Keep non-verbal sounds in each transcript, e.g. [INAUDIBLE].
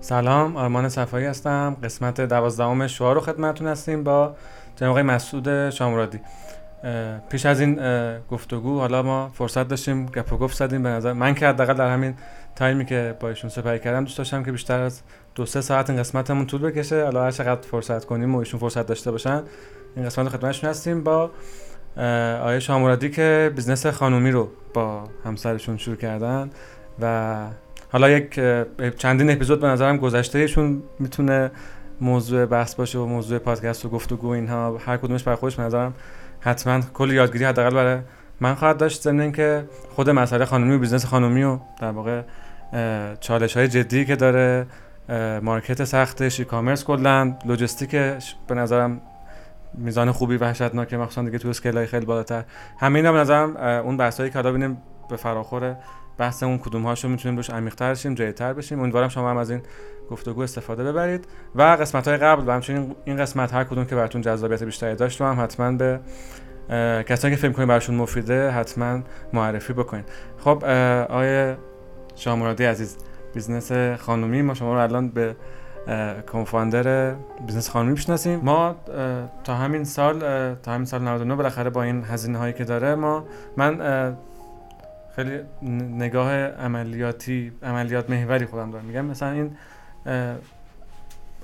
سلام آرمان صفایی هستم. قسمت دوازدهم شعاع رو خدمتتون هستیم با جناب آقای مسعود شاهمرادی. پیش از این گفتگو حالا ما فرصت داشتیم گپ و گفت زدیم. به نظر من که حداقل در همین time ی که با ایشون سپری کردم دوست داشتم که بیشتر از دو سه ساعت این قسمتمون طول بکشه. حالا هر چقدر فرصت کنیم و ایشون فرصت داشته باشن این قسمت رو خدمتشون هستیم با آقای شاهمرادی که business خانومی رو با همسرشون شروع کردن و حالا یک چندین اپیزود به نظرم گذشته ایشون می‌تونه موضوع بحث باشه و موضوع پادکست و گفتگو اینها. هر کدومش برای خودش به نظرم حتما کلی یادگیری حداقل برای من خواهد داشت. ضمن اینکه خود مسئله خانومی و business خانومی و در واقع چالش های جدی که داره market سختش e-commerce کلا لجستیک به نظرم میزان خوبی وحشتناکه مخصوصا دیگه تو scale خیلی بالاتر. همین به نظرم اون بحثایی که حالا ببینیم به فراخور بحث اون کدوم هاشو می‌تونیم روش عمیق‌تر شیم جدی‌تر بشیم. امیدوارم شما هم از این گفتگو استفاده ببرید. و قسمت های قبل و همچنین این قسمت هر کدوم که براتون جذابیت بیشتری داشت هم حتما به کسانی که فکر کنید براشون مفیده حتما معرفی بکنید خب آقای شاهمرادی عزیز business خانومی ما شما رو الان به co-founder business خانومی بشناسیم ما تا همین سال تا همین سال 99 بالاخره با این هزینه هایی که داره ما من خیلی نگاه عملیاتی عملیات محوری خودم دارم میگم. مثلا این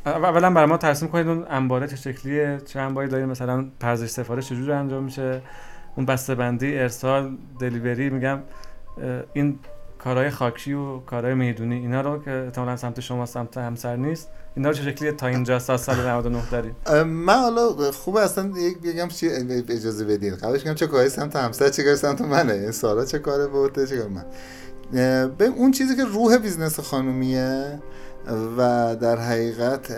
اولا برای ما ترسیم کنید اون انباره چه شکلیه چه انباری داریم مثلا پرزش سفارش چجوری انجام میشه اون بسته بندی ارسال دلیوری میگم این کارهای خاکی و کارهای می‌دونی اینا رو که احتمالاً سمت شما سمت همسر نیست. اینا رو چه شکلی تا اینجا تا سال 99 داریم من حالا خوب اصلا یک بگم چی اجازه بدین. قبلش میگم چه کاری سمت همسر چه کاری سمت منه. این سارا چه کاره بوده چه کار من. به اون چیزی که روح business خانومیه و در حقیقت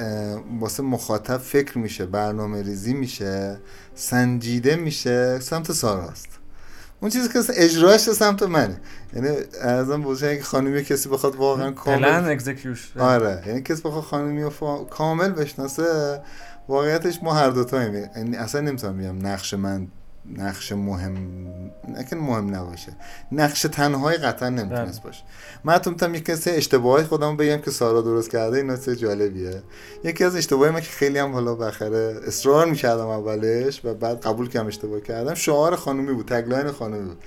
واسه مخاطب فکر میشه برنامه ریزی میشه سنجیده میشه سمت ساراست اون چیزی که اجراش سمت منه. یعنی ازم بوده اگه خانمی کسی بخواد واقعا کامل execution آره. یعنی کسی بخواد خانمی رو کامل بشناسه واقعیتش ما هر دو تاییم یعنی اصلا نمی‌تونم بگم نقش من نقش مهم نکن مهم نباشه. نقش تنهایی قطعا نمی‌تونست باشه. من حتی می‌تونم یکی از اشتباهای خودم بگم که سارا درست کرده این نکته جالبیه. یکی از اشتباهای من که خیلی هم حالا بالاخره اصرار می‌کردم اولش و بعد قبول کردم اشتباه کردم شعار خانومی بود tagline خانومی بود.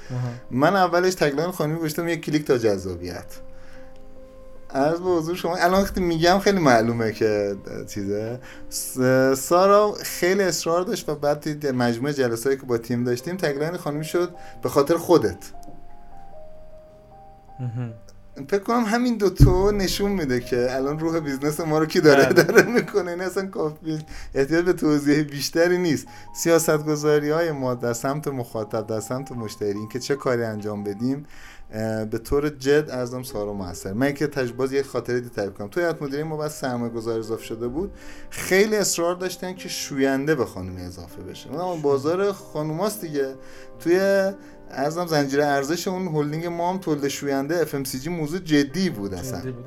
من اولش tagline خانومی گذاشتم یک کلیک تا جذابیت. عرض به حضور شما الان وقتی میگم خیلی معلومه که چیزه. سارا خیلی اصرار داشت و بعد مجموعه جلسایی که با تیم داشتیم tagline خانمی شد به خاطر خودت. فکر کنم همین دوتو نشون میده که الان روح business ما رو کی داره بله. داره می‌کنه. این اصلا کافی احتیاج به توضیح بیشتری نیست. سیاست گذاری های ما در سمت مخاطب در سمت مشتری این که چه کاری انجام بدیم به طور جد ارزم سارا موثر. من که تجربه یه خاطره دی تعریف کنم. توی هیئت مدیره ما بعد سرمایه گذاری اضافه شده بود. خیلی اصرار داشتن که شوینده به خانم اضافه بشه. اون بازار خانوماست دیگه. توی ارزم زنجیره ارزش اون هلدینگ ما هم تولید شوینده. جی موضوع جدی بود اصلا. جدی بود.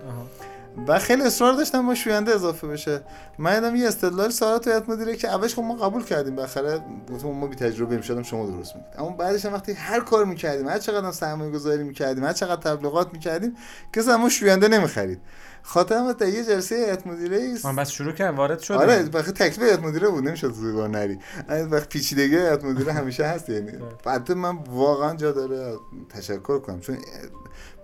و خیلی اصرار داشتم ما شوینده اضافه بشه. من یادم یه استدلال سارا تو هیئت مدیره که اولش خب ما قبول کردیم بالاخره. گفتم ما بی تجربه می‌شدم شما درست میگید اما بعدش هم وقتی هر کار می‌کردیم هر چقدر سرمایه گذاری می‌کردیم هر چقدر تبلیغات می‌کردیم کسی ما شوینده نمی‌خرید. خاطرم تا یه جلسه هیئت مدیره است. من بس شروع کردم وارد شد آره وقتی تکلیف هیئت مدیره بود نمی‌شد زور نری. وقت پیچیدگی هیئت مدیره همیشه هست یعنی. بعد من واقعا جا داره تشکر کنم چون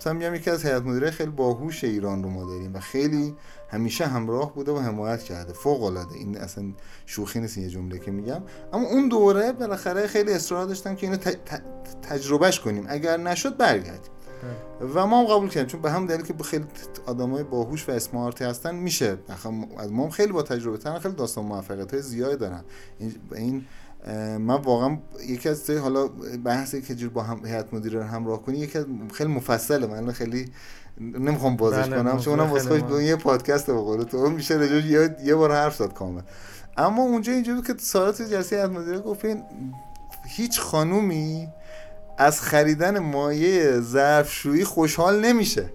مثلا میگم یکی از هیئت مدیره خیلی باهوش ایران رو ما داریم و خیلی همیشه همراه بوده و حمایت کرده. فوق العاده این اصلا شوخی نیست یه جمله که میگم. اما اون دوره بالاخره خیلی اصرار داشتن که اینو تجربهش کنیم. اگر نشد برگردیم. و ما هم قبول کردیم. چون به هم دلیل که خیلی آدمای باهوش و اسمارتی هستن میشه. از ما هم خیلی با تجربه تر خیلی داستان موفقیت های زیادی دارن. این من واقعا یکی از حالا بحثی که جور با هم هیئت مدیره همراه کنی یکی از خیلی مفصله. من خیلی نمی‌خوام بازش بله کنم چون اونم واسه یه پادکست به قول تو. میشه یه, یه بار حرف زد کامل. اما اونجا اینجوری که سارا تو جلسه هیئت مدیره گفت هیچ خانومی از خریدن مایه ظرفشویی خوشحال نمیشه.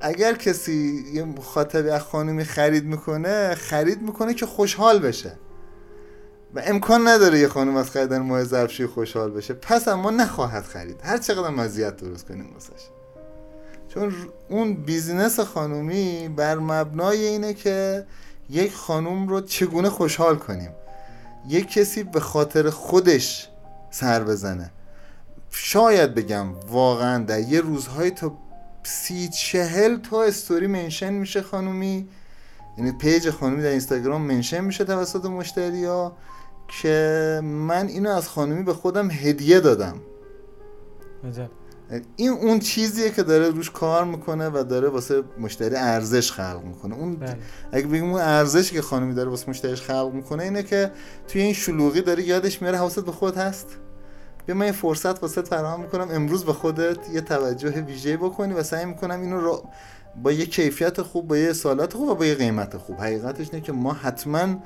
اگر کسی یه مخاطبی از خانمی خرید می‌کنه خرید می‌کنه که خوشحال بشه. و امکان نداره یه خانم از خریدن مایه ظرفشویی خوشحال بشه. پس اما نخواهد خرید. هر چقدر مزیت درست کنیم واسش. چون اون بیزینس خانومی بر مبنای اینه که یک خانوم رو چگونه خوشحال کنیم. یک کسی به خاطر خودش سر بزنه. شاید بگم واقعا در یه روزهای تا سی چهل تا استوری منشن میشه خانومی. یعنی پیج خانومی در اینستاگرام منشن میشه توسط مشتری ها که من اینو از خانومی به خودم هدیه دادم. این اون چیزیه که داره روش کار می‌کنه و داره واسه مشتری ارزش خلق می‌کنه. اون بله. اگه بگیم اون ارزش که خانمی داره واسه مشتریش خلق می‌کنه اینه که توی این شلوغی داره یادش میاره حواست به خود هست. بیا من یه فرصت واسه فراهم می‌کنم امروز به خودت یه توجه ویژه بکنی و سعی می‌کنم اینو رو با یه کیفیت خوب با یه سالات خوب و با یه قیمت خوب. حقیقتش اینه که ما حتما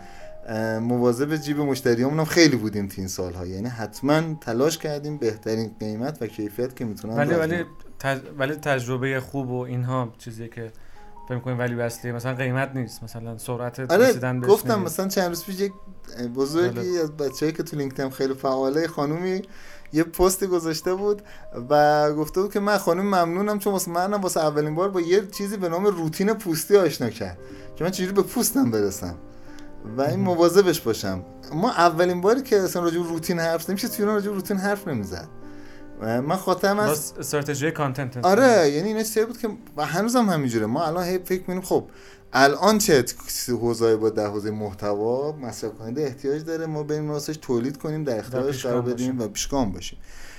مواظب جیب مشتریامون هم خیلی بودیم تو این سالها. یعنی حتما تلاش کردیم بهترین قیمت و کیفیت که می‌تونن ولی ولی تج... ولی تجربه خوب و اینها چیزی که فکر کنیم ولی اصلی مثلا قیمت نیست. مثلا سرعت آره رسیدن گفتم مثلا چند روز پیش یک بزرگی بله. از بچه‌ای که تو لینکدین خیلی فعاله خانومی یه پستی گذاشته بود و گفته بود که من خانم ممنونم چون واسه منم واسه اولین بار با یه چیزی به نام روتین پوستی آشنا کرد که من چجوری به پوستم برسم. و این مواظبش باشم. ما اولین باری که اصلا راجع روتین حرف نمیشه توی راجع روتین حرف نمی‌زد. من خاطرم از استراتژی کانتنت آره یعنی اینا چیزی بود که و هنوزم همینجوره. ما الان هی فکر می‌کنیم خب الان چه حوزه‌ای با ده حوزه محتوا مصرف کننده احتیاج داره؟ ما بریم واسش تولید کنیم در اختیارش قرار بدیم و پیشگام باشیم.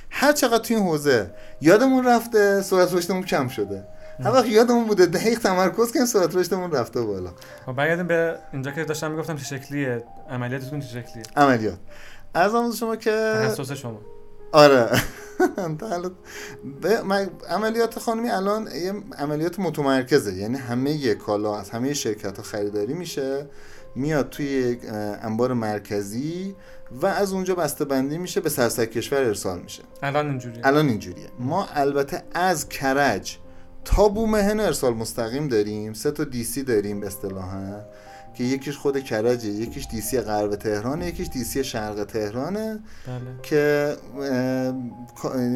هر چقدر توی این حوزه یادمون رفته سرعت رشدمون کم شده. هر وقت یادمون بوده دقیق تمرکز کنیم سرعت رشدمون رفته بالا. خب برگردیم به اینجا که داشتم می‌گفتم چه شکلیه. عملیاتتون چه شکلیه؟ عملیات. از شما که تخصص شما. آره. [LAUGHS] به عملیات خانمی الان یه عملیات متمرکزه. یعنی همه کالا از همه شرکت ها خریداری میشه میاد توی یک انبار مرکزی و از اونجا بسته بندی میشه به سرسک کشور ارسال میشه. الان اینجوریه. الان اینجوریه. ما البته از کرج تا بومهن ارسال مستقیم داریم سه تا دیسی داریم اصطلاحا که یکیش خود کرجه یکیش دیسی غرب تهرانه یکیش دیسی شرق تهرانه بله. که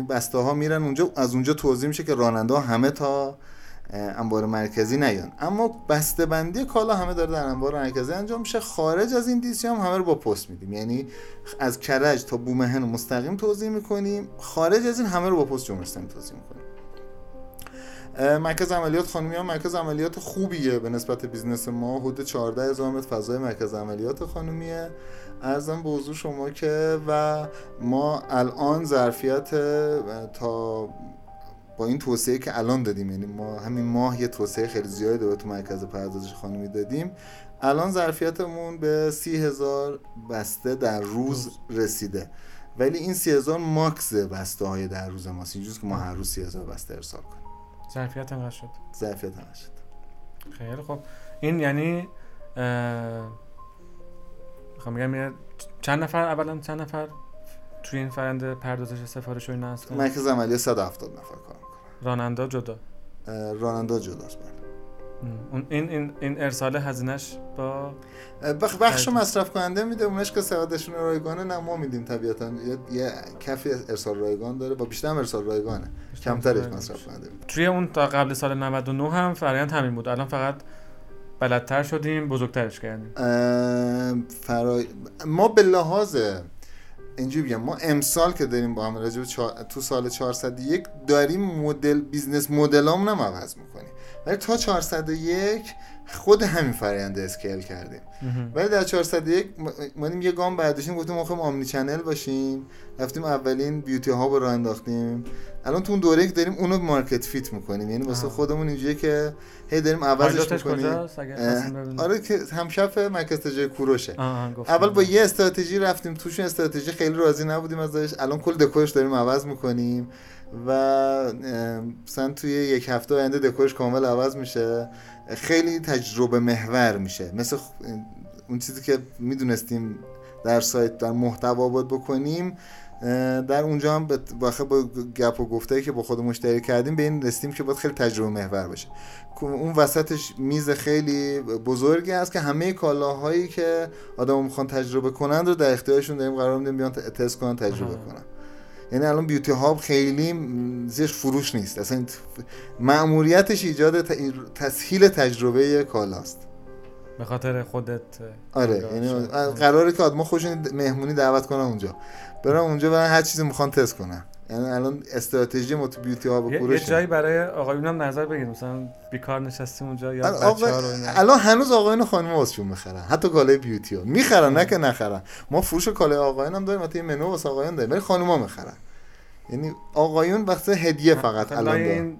بسته ها میرن اونجا از اونجا توضیح میشه که راننده ها همه تا انبار مرکزی نیان. اما بسته بندی کالا همه داره در انبار مرکزی انجام میشه. خارج از این دیسی هم همه رو با پست میدیم. یعنی از کرج تا بومهن مستقیم توزیع می‌کنیم. خارج از این همه رو با پست جمهوری توزیع می‌کنیم. مرکز عملیات خانمی ها مرکز عملیات خوبیه به نسبت business ما. حدود 14 هزار متر فضای مرکز عملیات خانمیه عرضم به حضور شما که و ما الان ظرفیت تا با این توسعه که الان دادیم یعنی ما همین ماه یه توسعه خیلی زیادی به تو مرکز پردازش خانمی دادیم. الان ظرفیتمون به سی هزار بسته در روز رسیده. ولی این سی هزار ماکس بسته های در روز ماست. اینجوز که ما هر روز سی هزار بسته ارسال کنیم. ظرفیت انقدر شد. ظرفیت انقدر شد. خیلی خب این یعنی می‌خوام میگم چند نفر؟ اولا چند نفر توی این فرنده پردازش سفارش و اینا هستن؟ مرکز عملی 170 نفر کار می‌کنه راننده جدا. راننده جداست بله. این این این ارسال هزینهش با بخش مصرف کننده میده. اونش که سوادشون رایگانه نه ما میدیم طبیعتا. یه, یه کفی ارسال رایگان داره. با بیشتر ارسال رایگانه. کمترش مصرف کننده میده. توی اون تا قبل سال 99 هم فرآیند همین بود. الان فقط بلدتر شدیم بزرگترش کردیم فرای... ما به لحاظ اینجوری بگم ما امسال که داریم با هم راجع تو سال 401 داریم مدل business model امون هم عوض می‌کنیم. ولی تا 401 خود همین فرآیند scale کردیم. ولی در 401 اومدیم یه گام برداشتیم گفتیم ما omni-channel باشیم. رفتیم اولین beauty hub رو انداختیم. الان تو اون دوره که داریم اونو market fit می‌کنیم. یعنی واسه خودمون اینجوریه که هی داریم عوضش می‌کنیم. آره که همکف مرکز تجاری کوروشه. اول با یه استراتژی رفتیم. توشون استراتژی خیلی راضی نبودیم ازش. الان کل دکورش داریم عوض می‌کنیم. و مثلا توی یک هفته آینده دکورش کامل عوض میشه. خیلی تجربه محور میشه. مثل اون چیزی که می‌دونستیم در سایت در محتوا باید بکنیم در اونجا هم با گپ و گفته که با خود مشتری کردیم به این رسیدیم که باید خیلی تجربه محور باشه. اون وسطش میز خیلی بزرگی هست که همه کالاهایی که آدم می‌خوان تجربه کنند رو در اختیارشون داریم. قرار میدیم بیان تست کنن تجربه کنن. یعنی الان بیوتی هاب خیلی زیرش فروش نیست. اصلا مأموریتش ایجاد تسهیل تجربه کالاست. به خاطر خودت آره یعنی قراره که آدم خوشون مهمونی دعوت کنن اونجا. برن اونجا برن هر چیزی می‌خوان تست کنن. یعنی الان استراتژی ما تو بیوتی ها یه, یه جایی برای آقایون هم نظر بگیر. مثلا بیکار نشستیم اونجا یا آقا... الان هنوز آقایون خانم واسشون می‌خرن. حتی کالای بیوتی ها. می‌خرن نه که نخرن. ما فروش کالای آقایون هم داریم مثلا منو واسه آقایون داریم. ولی خانوما می‌خرن. یعنی آقایون وقت هدیه فقط الان این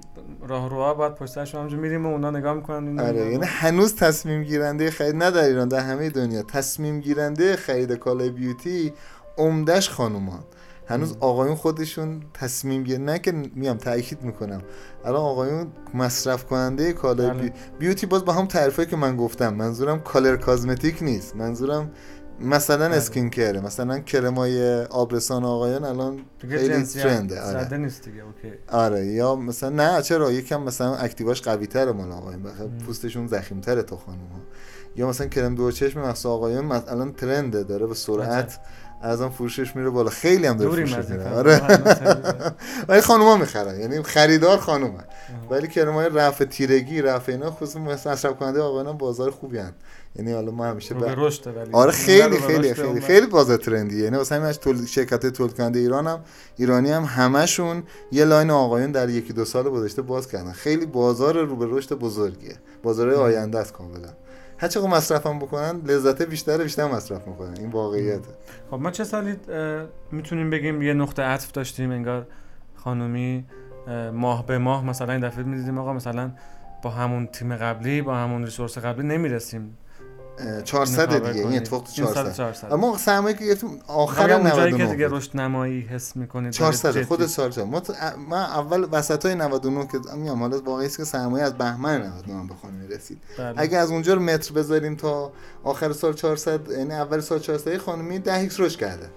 راه روها باید پشتش همونجا میریم و اونا نگاه می‌کنن. آره یعنی هنوز تصمیم گیرنده خرید نداره ایران در همه دنیا. تصمیم گیرنده خرید کالای beauty عمدش خانومان هنوز آقایون خودشون تصمیم گیر نه که میام تاکید می‌کنم. الان آقایون مصرف کننده کالای بله. beauty باز با هم تعریفی که من گفتم. منظورم color cosmetic نیست. منظورم مثلا بله. اسکین کره مثلا کرمای آبرسان آقایان الان خیلی ترنده. آره. نیست دیگه. اوکی. آره. یا مثلا نه چرا؟ یکم مثلا اکتیواش قوی تره مال آقایان بخاطر پوستشون زخیم تره تا خانم ها یا مثلا کرم دو چشم مثلا آقایان الان ترنده. داره به سرعت ازم فروشش میره بالا. خیلی هم داره فروشش میره. آره. [LAUGHS] ولی خانوما می‌خرن. یعنی خریدار خانومه ولی کرمای رفع تیرگی رفع اینا خصوصا مصرف کننده آقایان بازار خوبی هن. یعنی حالا ما همیشه به رشد ولی. آره خیلی خیلی خیلی خیلی بازار ترندی یعنی واسه همین تول... شرکت تولید کننده ایران هم ایرانی هم همشون یه لاین آقایون در یکی دو سال گذشته باز کردن. خیلی بازار رو به رشد بزرگیه. بازار آینده است کاملا. هر چقدر مصرفم بکنن لذت بیشتر بیشتر مصرف می‌کنن. این واقعیته. خب ما چه سالی می‌تونیم بگیم یه نقطه عطف داشتیم انگار خانومی ماه به ماه مثلا این دفعه می‌دیدیم آقا مثلا با همون تیم قبلی با همون resource قبلی نمی‌رسیم. 400 دیگه این اتفاق 400 اما سرمایه که گرفتیم آخر 99 که دیگه رشد نمایی حس می‌کنید 400 خود سال ما من اول وسط های 99 که میام حالا واقعی است که سرمایه از بهمن 99 به خانم رسید بله. اگه از اونجا رو متر بذاریم تا آخر سال 400 یعنی اول سال 400 خانمی 10 X رشد کرده.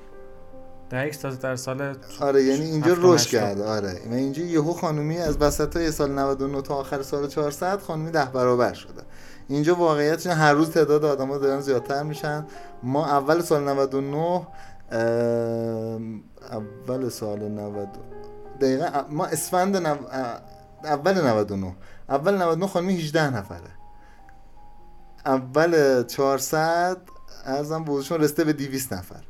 ده X تازه در سال آره یعنی اینجا رشد کرده. آره. و اینجا یهو خانمی از وسط های سال 99 تا آخر سال 400 خانمی 10 برابر شده. اینجا واقعیت هر روز تعداد آدما دارن زیادتر میشن. ما اول سال 99 اول سال 90 دقیقا ما اسفند نو... اول 99 اول 99 خانمی 18 نفره. اول 400 ارزم بودشون رسته به 200 نفر.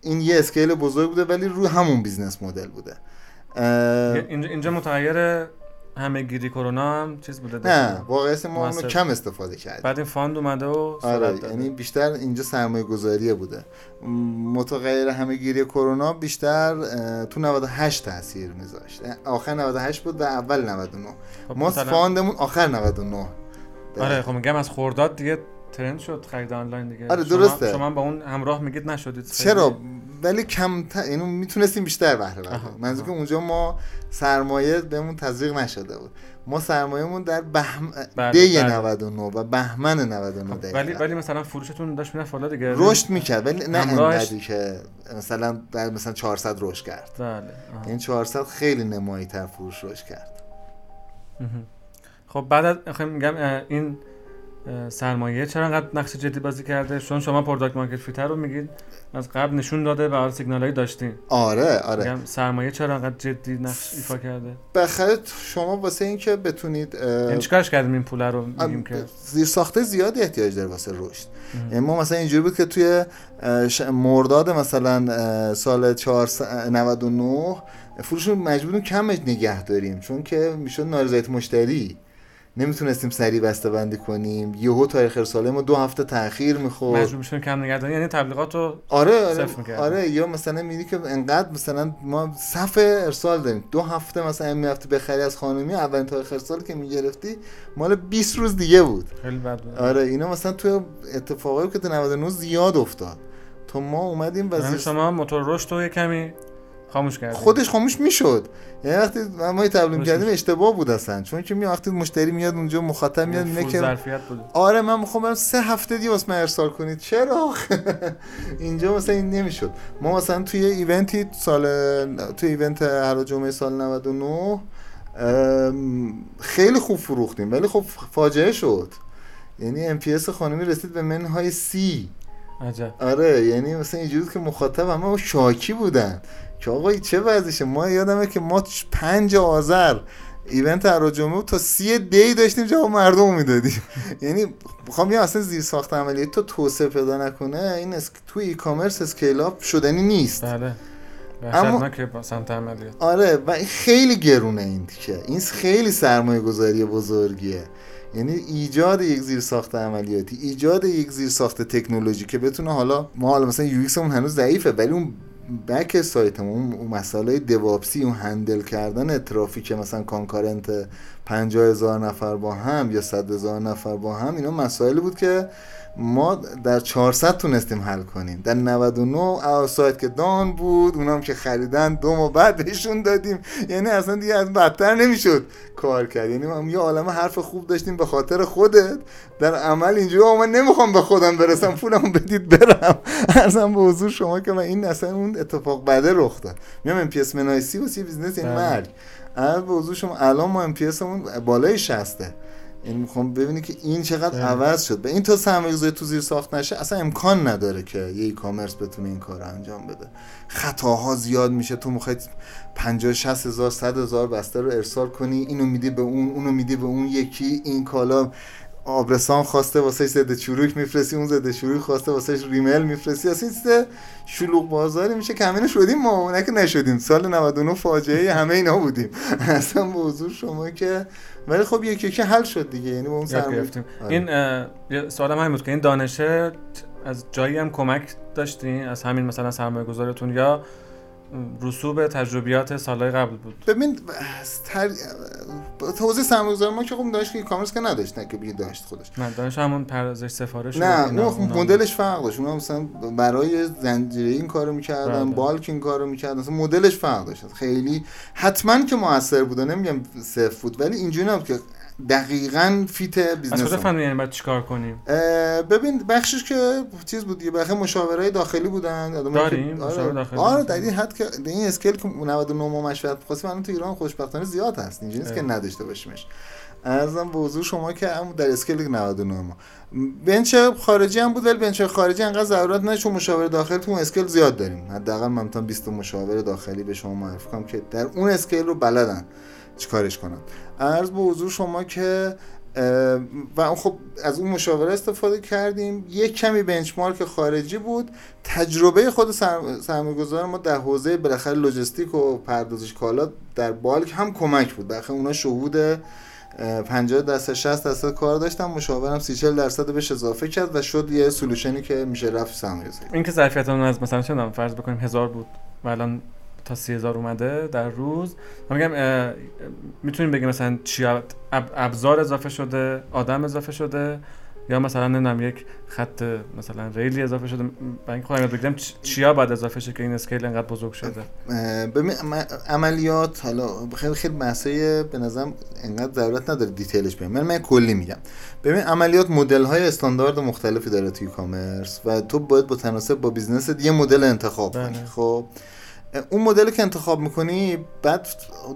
این یه scale بزرگ بوده ولی روی همون business model بوده. اینجا متغیر همه گیری کرونا هم چیز بوده نه واقعا ما اونو کم استفاده کردیم. بعد این fund اومده و آره یعنی بیشتر اینجا سرمایه گذاریه بوده متغیر همه گیری کرونا بیشتر تو 98 تاثیر میذاشت. آخر 98 بود و اول 99 خب ما fund مون آخر 99 آره خب میگم از خورداد دیگه ترند شد خرید آنلاین دیگه. آره درسته. شما, شما با اون همراه میگید نشدید. چرا؟ ولی کم ت... اینو می‌تونستیم بیشتر بهره برداریم. منظور که اونجا ما سرمایه بهمون تزریق نشده بود. ما سرمایه‌مون در بهم بله، دی 99 بله. و بهمن 99 خب ولی ولی مثلا فروشتون داشت می‌رفت بالا دیگه. رشد می‌کرد ولی نه اینقدری که مثلا در مثلا 400 رشد کرد. بله این 400 خیلی نمایی تر فروش رشد کرد. خب بعد از میگم این سرمایه چرا انقدر نقش جدی بازی کرده؟ چون شما product market fit رو میگید. از قبل نشون داده و حال سیگنالایی داشتین. آره آره. سرمایه چرا انقدر جدی نقش ایفا کرده؟ بخاطر شما واسه اینکه بتونید این یعنی چیکارش کردیم این پول رو میگیم که؟ زیرساخت زیادی احتیاج داره واسه رشد. یعنی ما مثلا اینجوری بود که توی مرداد مثلا سال 499 فروش مجبوریم کم نگه داریم چون که می‌شد نارضایت مشتری. نمی‌تونستیم سریع بسته بندی کنیم. یهو تاریخ ارسال ما دو هفته تاخیر می‌خورد. مجبور میشیم کم نگهداری یعنی تبلیغات رو آره آره, آره یا مثلا میدی که انقدر مثلا ما صف ارسال داریم. دو هفته مثلا می‌رفتی بخری از خانومی اولین تاریخ ارسال که می‌گرفتی مال 20 روز دیگه بود. خیلی بد بود. آره اینا مثلا تو اتفاقایی که تو 99 زیاد افتاد. تو ما اومدیم و شما موتور رشد رو کمی خاموش کرد خودش خاموش می‌شد. یعنی وقتی ما تبلیغ کردیم اشتباه بود اصلا. چون که می وقتی مشتری میاد اونجا مخاطب میاد میگه که آره من می‌خوام برم سه هفته دیگه واسه من ارسال کنید. چرا [LAUGHS] اینجا مثلا این نمی‌شد. ما مثلا توی ایونتی سال توی ایونت هر جمعه سال 99 خیلی خوب فروختیم. ولی خب فاجعه شد. یعنی NPS خانومی رسید به منهای سی. عجب. آره یعنی مثلا اینجوری که مخاطب همه شاکی بودن. که آقا چه وضعشه ما یادمه که ما پنج آذر event هر جمعه تا سی دی داشتیم جواب مردم می‌دادیم. [LAUGHS] یعنی می‌خوام یا اصلا زیر ساخت عملی تو توسعه پیدا نکنه این اس... تو e-commerce scale up شدنی نیست. بله. اما- سمت عملیات آره و خیلی گرونه این که این خیلی سرمایه گذاری بزرگیه. یعنی ایجاد یک زیر ساخت عملیاتی ایجاد یک زیر ساخت تکنولوژی که بتونه حالا ما حالا مثلا UX مون هنوز ضعیفه ولی اون backside مون اون مسئله DevOps ی اون handle کردن ترافیک مثلا concurrent 50 هزار نفر با هم یا 100 هزار نفر با هم اینا مسائلی بود که ما در 400 تونستیم حل کنیم. در 99 سایت که down بود اونام که خریدن دو ماه بعد بهشون دادیم. یعنی اصلا دیگه از بدتر نمی‌شد کار کرد. یعنی ما یه عالم حرف خوب داشتیم به خاطر خودت. در عمل اینجوری من نمی‌خوام به خودم برسم پولمو بدید برم. [LAUGHS] عرضم به حضور شما که من این اصلا اون اتفاق بده رخ داد. میام NPS منهای سی واسه business این بله. مرگ. به حضور شما الان ما NPS مون بالای 60 یعنی می‌خوام ببینی که این چقدر بله. عوض شد. به این تا سرمایه‌گذاری تو زیر ساخت نشه اصلا امکان نداره که یه e-commerce بتونه این کار رو انجام بده. خطاها زیاد میشه. تو می‌خوای 50 60 هزار 100 هزار بسته رو ارسال کنی اینو میدی به اون اونو میدی به اون یکی این کالا آبرسان خواسته واسه زده چروک میفرستی اون زده چروک خواسته واسه ریمل میفرستی. اصلا این چیز شلوغ بازاری میشه که همینو شدیم ما. اونه که نشدیم. سال 99 فاجعه همه اینا بودیم. [LAUGHS] اصلا به حضور شما که ولی خب یکی یکی حل شد دیگه یعنی با اون سرمایه. گرفتیم. آره. این سوالم همین بود که این دانشه از جایی هم کمک داشتین؟ از همین مثلا سرمایه گذارتون یا رسوب تجربیات سالهای قبل بود. ببین تر... توضیح سرمایه‌گذاری ما که خب داشت که کامرس که نداشت نه که بگی داشت خودش. نه دانش همون پردازش سفارش نه اون خب اونا- مدلش فرق داشت. اونا مثلا برای زنجیره این کارو می‌کردن بله. بالک این کارو می‌کردن مثلا مدلش فرق داشت. خیلی حتما که موثر بوده نمیگم صفر بود ولی اینجوری نبود که دقیقا fit از business کجا هم. فهمیدین یعنی باید چیکار کنیم ببین بخشش که چیز بود دیگه بخش مشاوره داخلی بودن داریم؟ آره, مشاوره داخلی؟ آره در این حد که در این scale که 99 ما مشورت خواستیم الان تو ایران خوشبختانه زیاد هست اینجوری نیست که. نداشته باشیمش عرضم به حضور شما که هم در scale 99 ما bench خارجی هم بود ولی bench خارجی انقدر ضرورت نداشت چون مشاور داخلی تو اون scale زیاد داریم حداقل من می‌تونم 20 تا مشاور داخلی به شما معرفی کنم که در اون scale رو بلدن چیکارش کنن عرض به حضور شما که و خب از اون مشاوره استفاده کردیم. یک کمی بنچمارک خارجی بود. تجربه خود سرمایه گذار ما در حوزه بالاخره لوجستیک و پردازش کالا در بالک هم کمک بود. بالاخره اونا شهود اه، 50 درصد 60 درصد کار داشتن. مشاورم 30 40 درصد بهش اضافه کرد و شد یه سولوشنی که میشه رفت سرمایه گذاری این که ظرفیتمون از مثلا می‌دونم، فرض بکنیم هزار بود و الان تا سی هزار اومده در روز. من میگم می‌تونیم بگیم مثلا چی اب- ابزار اضافه شده آدم اضافه شده یا مثلا نمی‌دونم یک خط مثلا ریلی اضافه شده. برای اینکه خودم چ- چیا باید اضافه شه که این scale انقدر بزرگ شده. ببین عم- عملیات حالا خیلی خیلی بحثای به نظرم انقدر ضرورت نداره detail ش بگم من من کلی میگم. ببین عملیات مدل های استاندارد مختلفی داره تو e-commerce و تو باید با تناسب با business ت یه مدل انتخاب بله. کنی خب؟ اه، اون مدل که انتخاب می‌کنی بعد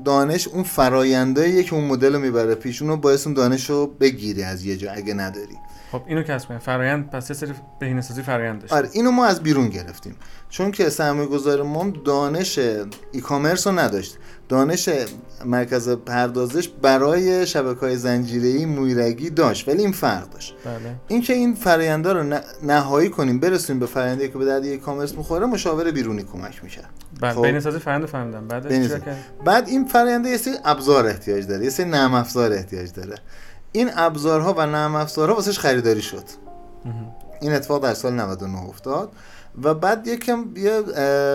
دانش اون فرایندهاییه که اون مدل رو می‌بره پیش اونو باعث اون دانش رو بگیری از یه جا اگه نداری. خب اینو کسب کنیم فرایند پس یه سری بهینه سازی فرایند داشت آره اینو ما از بیرون گرفتیم. چون که سرمایه گذار ما دانش ای کامرس رو نداشت. دانش مرکز پردازش برای شبکه های زنجیره مویرگی داشت ولی این فرق داشت. بله. اینکه این فرآیندها رو نه- نهایی کنیم برسونیم به فرآیندی که به درد ای کامرس می‌خوره مشاور بیرونی کمک می‌کرد. بله خب. بهینه سازی فرایند رو فهمیدم. کردیم؟ بعد این فرآینده یه سری ابزار احتیاج داره یه سری نرم افزار احتیاج داره. این ابزارها و نرم افزارها واسش خریداری شد. این اتفاق در سال 99 افتاد و بعد یکم یه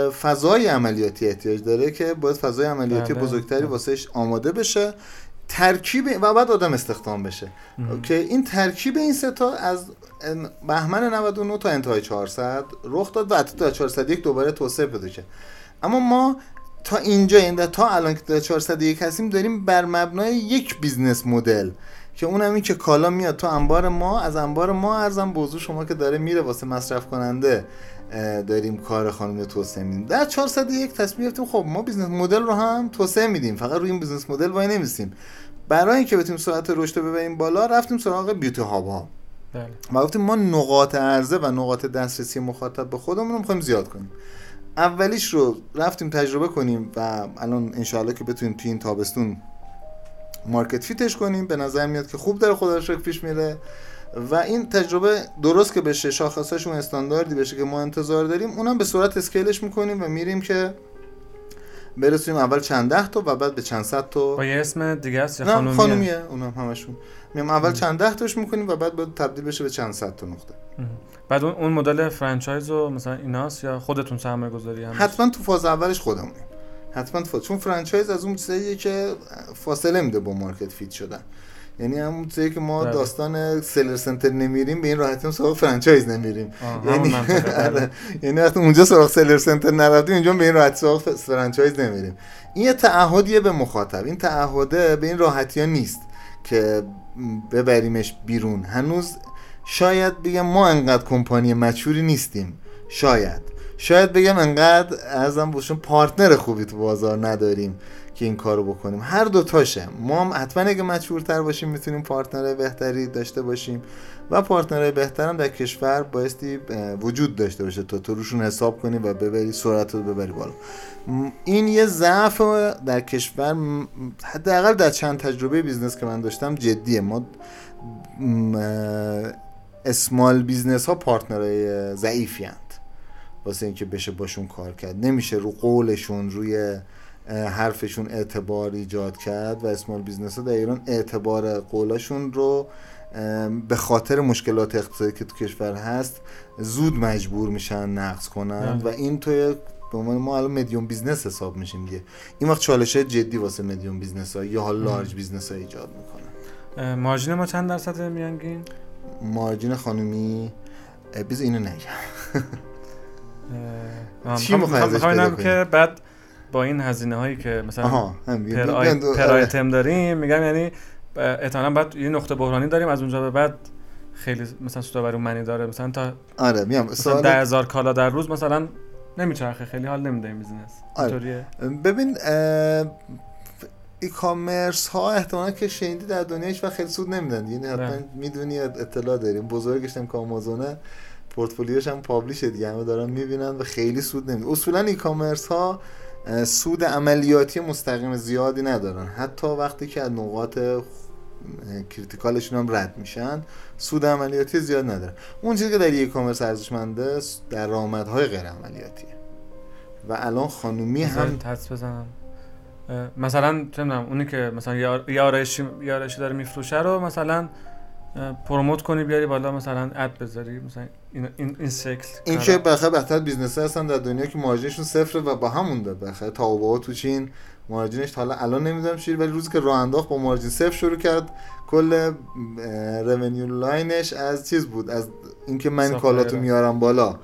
فضای عملیاتی احتیاج داره که باید فضای عملیاتی بله. بزرگتری واسش آماده بشه ترکیب و بعد آدم استخدام بشه. که این ترکیب این سه تا از بهمن 99 تا انتهای 400 رخ داد و حتی تا 401 دوباره توسعه پیدا کرد اما ما تا اینجا این تا الان که تا 401 هستیم داریم بر مبنای یک business model که اون هم این که کالا میاد تو انبار ما از انبار ما عرضم به حضور شما که داره میره واسه مصرف کننده داریم کار خانومی رو توسعه میدیم. در 401 تصمیم گرفتیم خب ما business model رو هم توسعه میدیم. فقط روی این business model وای نمیسیم. برای اینکه بتونیم سرعت رشد رو ببریم بالا رفتیم سراغ beauty hub ها بله. ما گفتیم ما نقاط عرضه و نقاط دسترسی مخاطب به خودمون رو می‌خوایم زیاد کنیم. اولیش رو رفتیم تجربه کنیم و الان انشاءالله که بتونیم توی این تابستون مارکت فیتش کنیم. به نظر میاد که خوب داره خدا رو شکر پیش میره. و این تجربه درست که بشه شاخصاشون استانداردی بشه که ما انتظار داریم اونم به صورت اسکیلش می‌کنیم و میریم که برسیم اول چند ده تا و بعد به چند صد تا. با یه اسم دیگه است خانومیه؟ خانومیه اونم همشون. میام اول چند ده تاش می‌کنیم و بعد باید تبدیل بشه به چند صد تا نقطه. بعد اون اون مدل franchise و مثلا ایناست یا خودتون سرمایه گذاری هم؟ حتما تو فاز اولش خودمونیم. حتما فاز چون franchise از اون چیزاییه که فاصله میده با market fit شدن. یعنی همون چیزی که ما بله. داستان seller center نمیریم به این راحتی هم سراغ franchise نمیریم. یعنی بله. [LAUGHS] یعنی وقتی اونجا سراغ seller center نرفتیم اینجا به این راحتی سراغ franchise نمیریم. این یه تعهدیه به مخاطب. این تعهده به این راحتی ها نیست که ببریمش بیرون. هنوز شاید بگم ما انقدر company mature ی نیستیم. شاید. شاید بگم انقدر ازم باشون partner خوبی تو بازار نداریم که این کارو بکنیم. هر دو تاشه. ما هم حتما اگه mature تر باشیم می‌تونیم partner بهتری داشته باشیم و partner بهترم در کشور بایستی وجود داشته باشه تا تو روشون حساب کنی و ببری سرعت رو ببری بالا. این یه ضعف در کشور حداقل در چند تجربه business که من داشتم جدیه. ما small business ها partner های ضعیفی هستند واسه اینکه بشه باشون کار کرد. نمیشه رو قولشون روی حرفشون اعتبار ایجاد کرد و small business ها در ایران اعتبار قولاشون رو به خاطر مشکلات اقتصادی که تو کشور هست زود مجبور میشن نقض کنن بله. و این توی به عنوان ما الان medium business حساب میشیم دیگه. این وقت چالش جدی واسه medium business ها یا حالا large business ها ایجاد می‌کنن. اه، margin ما چند درصد میانگین؟ margin خانومی بذار اینو نگم. [LAUGHS] چی میخوام-؟ که بعد با این هزینه هایی که مثلا per, آی... per آره. آیتم داریم میگم یعنی احتمالاً بعد یه نقطه بحرانی داریم از اونجا به بعد خیلی مثلا سودآوری منی داره مثلا تا آره میام مثلا سوال ده هزار کالا در روز مثلا نمیچرخه خیلی حال نمیده این business آره. ببین e-commerce ها احتمالا که شنیدی در دنیا هیچ وقت خیلی سود نمیدن یعنی حتما نه. می‌دونی اطلاع داریم بزرگش هم که آمازونه پورتفولیوش هم public ه دیگه همه دارن می‌بینن و خیلی سود نمیده اصولا e-commerce ها سود عملیاتی مستقیم زیادی ندارن. حتی وقتی که از نقاط کریتیکالشون هم رد میشن سود عملیاتی زیاد ندارن. اون چیزی که در ای کامرس ارزشمنده درآمدهای غیر عملیاتیه. و الان خانومی هم حدس بزنم. مثلا چه اونی که مثلا یه آرایشی داره میفروشه رو مثلا پروموت کنی بیاری بالا مثلا اد بذاری مثلا این این, این شکل این که بخیر بهتر بیزنس هستن در دنیا که مارجینشون صفره و با همون داد بخیر تا تو چین margin ش حالا الان نمی‌دونم چی ولی روزی که راه انداخت با margin صفر شروع کرد کل revenue line ش از چیز بود؟ از اینکه من. کالاتو میارم بالا.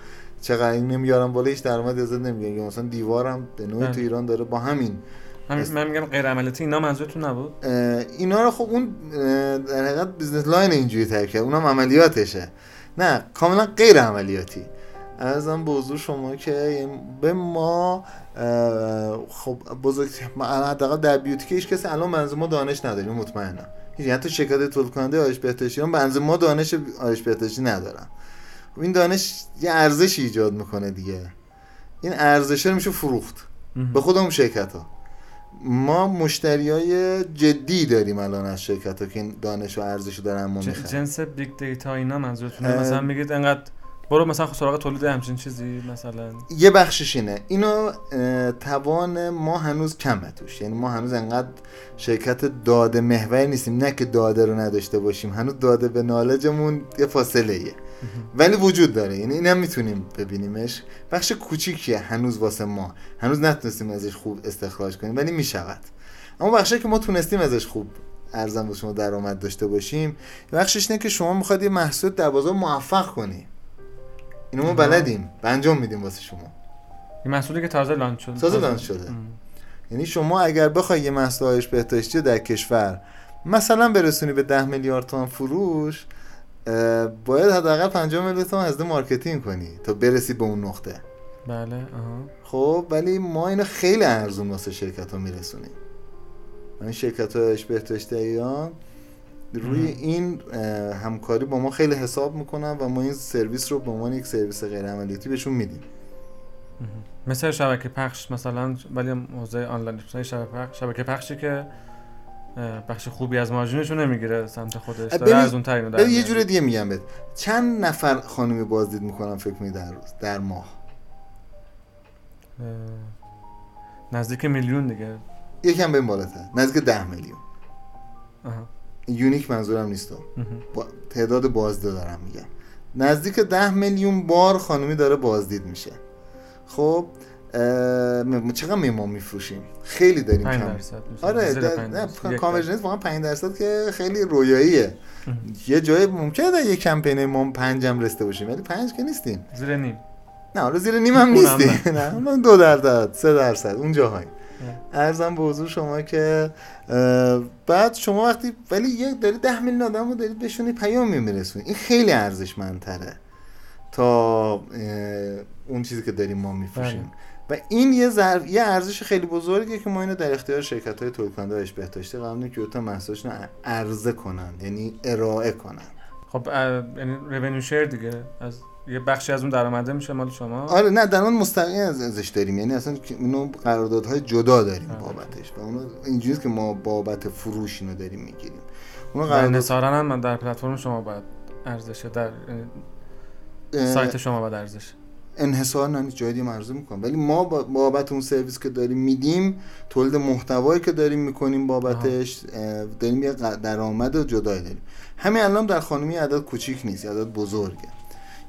چقدر این نمیارم بالا هیچ درآمد ازت نمیگیرم یا مثلا دیوارم به نوعی بله. تو ایران داره با همین. است- من میگم غیر عملیاتی اینا منظورتون نبود؟ اینا رو خب اون در حقیقت business line اینجوری تر کرد. اونم عملیاتشه. نه کاملا غیر عملیاتی. عرضم به حضور شما که به ما خب بزرگ حداقل در بیوتی که هیچ کسی الان منظور ما دانش نداریم مطمئنم. هیچ حتی شرکت تولید کننده آرش بهداشتی هم منظور ما دانش آرش بهداشتی ندارن. خب این دانش یه ارزشی ایجاد می‌کنه دیگه. این ارزش رو میشه فروخت. به خودمون شرکت ها ما مشتری های جدی داریم الان از شرکت ها که این دانش و ارزش دارن ما می‌خرن. جنس بیگ دیتا اینا منظورتونه. مثلا میگید انقدر برو مثلا سراغ تولید همچین چیزی مثلا. یه بخشش اینه. اینو توان ما هنوز کمه توش. یعنی ما هنوز انقدر شرکت داده محور نیستیم. نه که داده رو نداشته باشیم. هنوز داده به نالجمون یه فاصله ایه ولی وجود داره. یعنی اینم می‌تونیم ببینیمش. بخش کوچیکیه هنوز واسه ما. هنوز نتونستیم ازش خوب استخراج کنیم ولی می‌شود. اما بخشی که ما تونستیم ازش خوب ارزم به شما درآمد داشته باشیم بخشش اینه که شما می‌خواد یه محصول در بازار موفق کنی. اینو ما. بلدیم. انجام میدیم واسه شما. این محصولی که تازه launch شده. تازه launch شده. یعنی شما اگر بخوای یه محصول آرایش بهداشتی در کشور مثلا برسونی به 10 میلیارد تومان فروش باید حداقل 50 میلیون تومان هزینه marketing کنی تا برسی به اون نقطه. بله خب ولی ما اینو خیلی ارزون واسه شرکت ها میرسونیم. این شرکت های آیش بهداشتی ایران روی این همکاری با ما خیلی حساب می‌کنن و ما این سرویس رو به عنوان یک سرویس غیر عملیاتی بهشون میدیم. مثل شبکه پخش مثلا ولی حوزه آنلاین شبکه پخش شبکه پخشی که بخش خوبی از مارجینشو نمی‌گیره سمت خودش داره از اون در یه جور دیگه میگم بهت. چند نفر خانمی بازدید می‌کنن فکر می در روز در ماه؟ نزدیک میلیون دیگه. یکم به این بالاتر. نزدیک ده میلیون. unique منظورم نیست با تعداد بازده دارم میگم. نزدیک ده میلیون بار خانومی داره بازدید میشه. خب چقدر میمون میفروشیم؟ خیلی داریم کم. آره conversion ش واقعا 5 درصد که خیلی رویاییه. یه جای ممکنه در یه کمپین ما پنجم رسته باشیم ولی پنج که نیستیم. زیر نیم. نه حالا زیر نیم هم نیستیم. نه. [LAUGHS] دو درصد سه درصد اون جاهای ارزم به حضور شما که بعد شما وقتی ولی یک داری ده میلیون آدم رو دارید بهشون پیامی میرسونید این خیلی ارزشمندتره تا اون چیزی که داریم ما میفروشیم. بله. و این یه ظرف یه ارزش خیلی بزرگه که ما اینو در اختیار شرکت های تولید کننده اش بهداشتی قرار که اوتا محصولشون عرضه کنن یعنی ارائه کنن. خب یعنی revenue share دیگه از یه بخشی از اون درآمده میشه مال شما؟ آره نه در اون مستقیم ازش داریم. یعنی اصلا اینو قراردادهای جدا داریم آره. بابتش و اونو اینجوریه که ما بابت فروش اینو داریم می‌گیریم. اونو قرارداد هم در پلتفرم شما باید عرضه شه در سایت شما باید عرضه شه. انحصار نه جای دیگه عرضه می‌کنن. ولی ما بابت اون سرویس که داریم میدیم تولید محتوایی که داریم می‌کنیم بابتش داریم یه درآمد جدایی داریم. همین الان در خانمی عدد کوچیک نیست عدد بزرگه.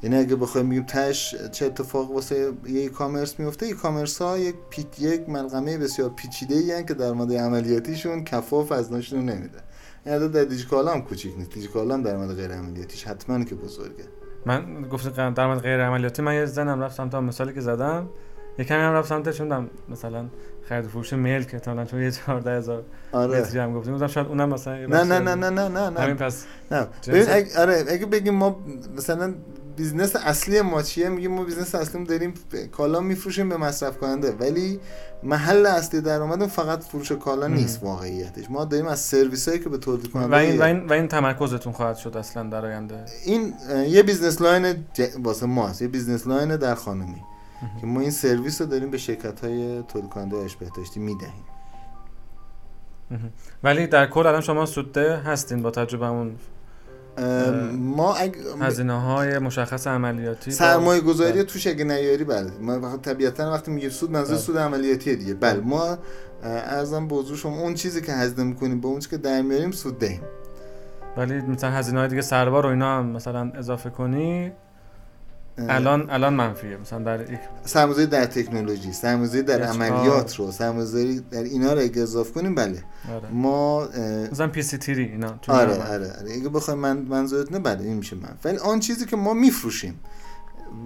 یعنی اگه بخوایم بگیم تش چه اتفاق واسه یه ای کامرس میفته ای کامرس ها یک پیک یک ملغمه بسیار پیچیده ای که در مورد عملیاتیشون کفاف از نشون نمیده. این در دیجیکالا هم کوچیک نیست. دیجیکالا هم در مورد غیر عملیاتیش حتما که بزرگه. من گفت در مورد غیر عملیاتی من یه زنم رفت سمت مثالی که زدم. یکمی هم رفت سمت چون مثلا خرید فروش که تا چون یه 14000 آره. متری هم گفتیم. گفتم شاید اونم مثلا نه نه نه نه نه نه همین پس. نه. ببین اگه آره اگه بگیم ما مثلا business اصلی ما چیه؟ میگیم ما business اصلی داریم کالا میفروشیم به مصرف کننده. ولی محل اصلی درآمد فقط فروش کالا نیست واقعیتش. ما داریم از سرویس هایی که به تولید کننده و این و این و این تمرکزتون خواهد شد اصلا در آینده. این یه business line ج... واسه ماست. یه business line در خانومی که ما این سرویس رو داریم به شرکت های تولید کننده اش بهداشتی می‌دهیم ولی در کل الان شما سوده هستین با تجربه همون ما اگ... هزینه های مشخص عملیاتی سرمایه گذاری بله. توش اگه نیاری بله ما طبیعتا وقتی میگه سود منظور بله. سود عملیاتی دیگه بله ما ارزم به شما اون چیزی که هزینه می‌کنیم به اون چیزی که در میاریم سود دهیم ولی مثلا هزینه های دیگه سربار و اینا هم مثلا اضافه کنی الان الان منفیه. مثلا در یک سرمایه‌گذاری در تکنولوژی سرمایه‌گذاری در عملیات رو سرمایه‌گذاری در اینا رو اگه اضافه کنیم بله. آره. ما مثلا پی سی تیری اینا آره آره آره. اگه بخوایم من منظورت نه بله این میشه من ولی آن چیزی که ما میفروشیم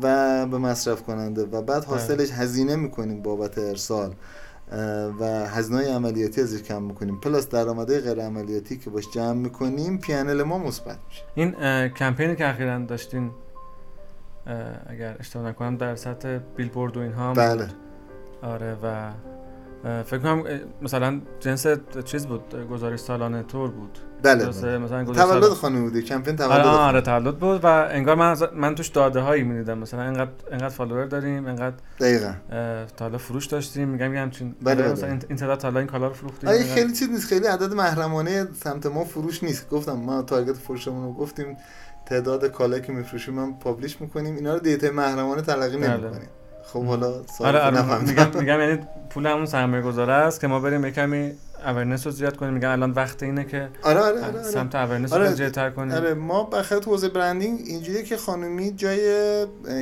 و به مصرف کننده و بعد آره. حاصلش هزینه می‌کنیم بابت ارسال و هزینه عملیاتی ازش کم می‌کنیم. پلاس درآمدهای غیر عملیاتی که باش جمع می‌کنیم پیانل ما مثبت میشه. این کمپینی که اخیرا داشتین اگر اشتباه نکنم در سطح بیلبورد و اینها بله. آره و فکر کنم مثلا جنس چیز بود گزارش سالانه تور بود. بله, بله. مثلا تولد خانم بودی کمپین تولد آره آره تولد بود و انگار من من توش داده هایی می‌دیدم. مثلا انقدر انقدر فالوور داریم انقدر دقیقاً. تا حالا فروش داشتیم. میگم میگم همچین بله. مثلا این تعداد تا این کالا رو فروختیم آره خیلی چیز نیست. خیلی عدد محرمانه سمت ما فروش نیست. گفتم ما target فروشمون رو گفتیم. تعداد کالایی که میفروشیم هم publish می‌کنیم. اینا رو data محرمانه تلقی بله. نمی‌کنیم. خب حالا آره آره میگم میگم یعنی پول همون سرمایه گذاره است که ما بریم یه کمی awareness رو زیاد کنیم. میگم الان وقت اینه که آره آره آره, آره. سمت awareness آره. رو تر کنیم. آره ما بخاطر حوزه branding اینجوریه که خانومی جای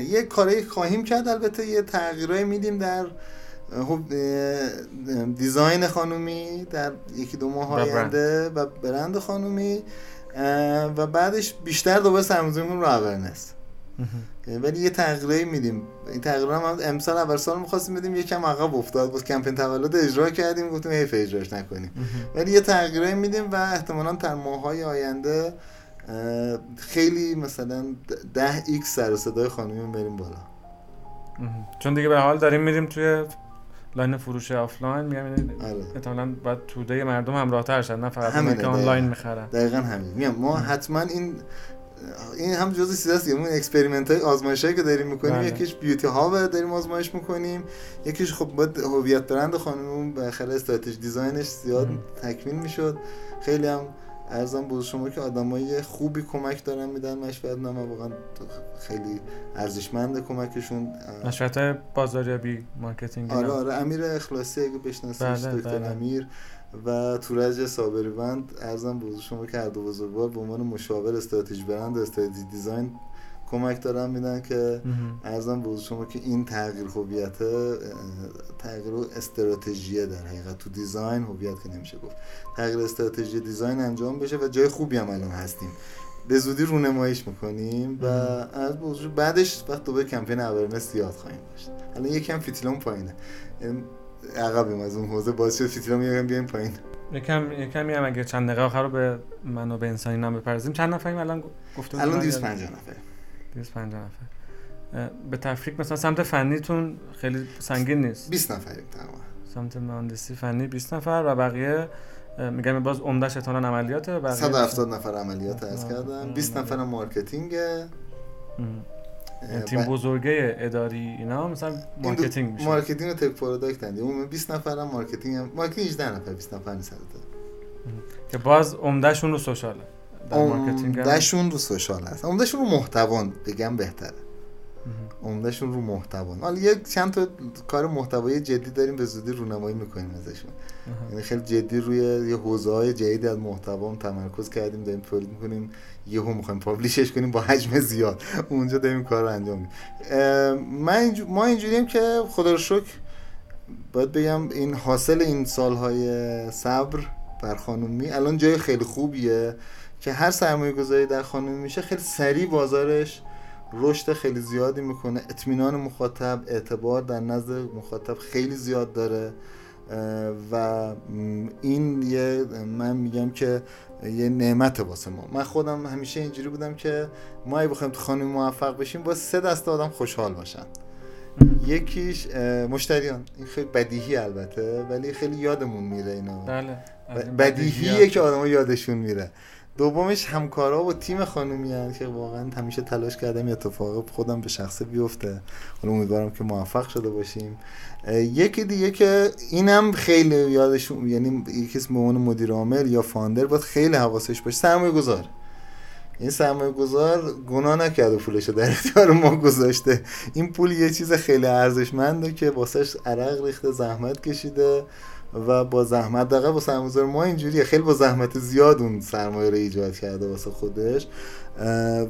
یه کاری خواهیم کرد. البته یه تغییرای میدیم در خب design خانومی در یکی دو ماه آینده و برند خانومی. و بعدش بیشتر دوباره سرمایه‌گذاریمون رو awareness ولی یه تغییری میدیم. این تغییر هم امسال اول سال می‌خواستیم بدیم یکم عقب افتاد. بود کمپین تولد اجرا کردیم گفتیم حیف اجراش نکنیم. ولی یه تغییری میدیم و احتمالا در ماه‌های آینده خیلی مثلا ده X سر صدای خانومی بریم بالا. چون دیگه به حال داریم میریم توی لاین فروش آفلاین میگم این آره. احتمالاً باید توده مردم همراهتر شد نه فقط اونایی که. آنلاین می‌خرن دقیقا همین میگم ما حتما این این هم جزء چیز است اون اکسپریمنت های آزمایشایی که داریم می‌کنیم بله. یکیش بیوتی ها داریم آزمایش می‌کنیم یکیش خب باید هویت برند خانممون بالاخره استراتژی دیزاینش زیاد. تکمیل می‌شد خیلی هم ارزم بود شما که آدمای خوبی کمک دارن میدن مشورت نامه واقعا خیلی ارزشمند کمکشون مشورت بازاریابی marketing آره. آره امیر اخلاصی اگه بشناسیش بله، دکتر بله. امیر و تورج صابریوند عرضم به شما که هر دو بزرگوار به عنوان مشاور استراتژی برند استراتژی design کمک دارن میدن که. عرضم به شما که این تغییر هویت تغییر استراتژیه در حقیقت تو design هویت که نمیشه گفت. تغییر استراتژی design انجام بشه و جای خوبی هم الان هستیم. به زودی رونماییش می‌کنیم و عرض به حضور بعدش وقت دوباره کمپین awareness زیاد خواهیم داشت. الان یکم فیتیلمون پایینه. عقبیم از اون حوزه. باز شد فیتیلمون یکم بیایم پایین. یکم یکمی هم اگه چند دقیقه آخر رو به منابع انسانی هم بپردازیم چند نفریم؟ الان گفته الان بودن؟ 250 نفر 250 نفر. به تفکیک مثلا سمت فنیتون خیلی سنگین نیست. 20 نفریم تقریبا. سمت مهندسی فنی 20 نفر و بقیه میگم باز عمدهش احتمالاً عملیاته بقیه 170 نفر عملیات آه، کردم. 20 آه. نفر marketing. تیم بزرگه اداری اینا مثلا marketing میشه. marketing و tech product اند اون 20 نفر هم marketing هم marketing 18 نفر 20 نفر نیست که باز عمدهشون رو social ه. عمدهشون رو social هست. عمدهشون رو محتوان بگم بهتره. عمدهشون رو محتوان. حالا یک چند تا کار محتوایی جدی داریم به زودی رونمایی می‌کنیم ازشون. یعنی خیلی جدی روی یه حوزه های جدیدی از محتوا تمرکز کردیم داریم تولید می‌کنیم. یهو می‌خوایم پابلیشش کنیم با حجم زیاد. اونجا داریم کار رو انجام میدیم. من. ما اینجوریم که خدا رو شکر باید بگم این حاصل این سالهای صبر بر خانومی الان جای خیلی خوبیه. که هر سرمایه گذاری در خانومی میشه خیلی سریع بازارش رشد خیلی زیادی می‌کنه. اطمینان مخاطب اعتبار در نزد مخاطب خیلی زیاد داره. و این یه من میگم که یه نعمت واسه ما. من خودم همیشه اینجوری بودم که ما اگه بخوایم تو خانومی موفق بشیم با سه دسته آدم خوشحال باشن. یکیش مشتریان. این خیلی بدیهی البته ولی خیلی یادمون میره اینا. بله. بدیهیه. که آدم یادشون میره. دومش همکارا و تیم خانومی هن که واقعا همیشه تلاش کردم یه اتفاق خودم به شخصه بیفته. حالا امیدوارم که موفق شده باشیم. یکی دیگه که اینم خیلی یادشون یعنی یکی به عنوان مدیر عامل یا فاندر باید خیلی حواسش باشه. سرمایه گذار این سرمایه گذار گناه نکرده پولش در اختیار ما گذاشته. این پول یه چیز خیلی ارزشمنده که واسهش عرق ریخته زحمت کشیده. و با زحمت دقیقا با سرمایه‌گذار ما اینجوریه. خیلی با زحمت زیاد اون سرمایه رو ایجاد کرده واسه خودش.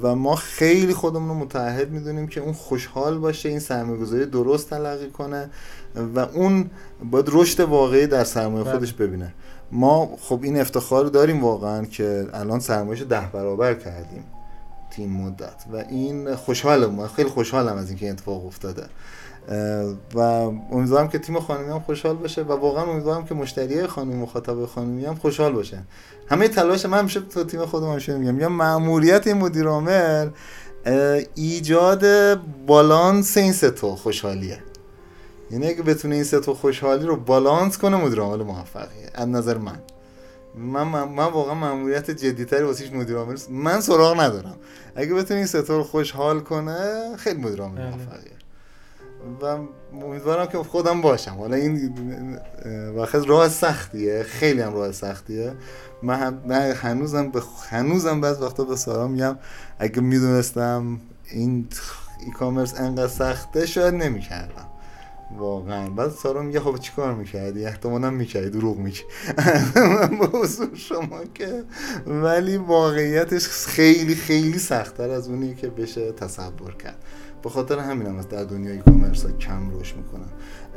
و ما خیلی خودمون رو متعهد می‌دونیم که اون خوشحال باشه این سرمایه گذاری درست تلقی کنه و اون باید رشد واقعی در سرمایه بله. خودش ببینه. ما خب این افتخار رو داریم واقعا که الان سرمایهش ده برابر کردیم. تیم مدت. و این خوشحالم خیلی خوشحالم از اینکه این اتفاق افتاده. و امیدوارم که تیم خانمی هم خوشحال باشه و واقعا امیدوارم که مشتری خانمی مخاطب خانمی هم خوشحال باشن. همه تلاش من همیشه تو تیم خودم همیشه میگم. یا مأموریت این مدیر عامل ایجاد بالانس این سه تا خوشحالیه. یعنی اگه بتونه این سه تا خوشحالی رو بالانس کنه مدیر عامل موفقیه. از نظر من. من من, واقعا مأموریت جدیتری واسه هیچ مدیر عامل من سراغ ندارم. اگه بتونه این سه تا رو خوشحال کنه خیلی مدیر عامل بله. موفقیه. و امیدوارم که خودم باشم. حالا این وقت راه سختیه. خیلی هم راه سختیه. من هنوزم به هنوزم بعض وقتا به سارا میگم اگه می‌دونستم این ای کامرس انقدر سخته شاید نمی‌کردم. واقعا. بعد سارا میگه خب چیکار می‌کردی؟ احتمالا می‌کردی دروغ میگی. من به حضور شما که. ولی واقعیتش خیلی خیلی سختتر از اونی که بشه تصور کرد. به خاطر همین هم در دنیای e-commerce ها کم رشد می‌کنن.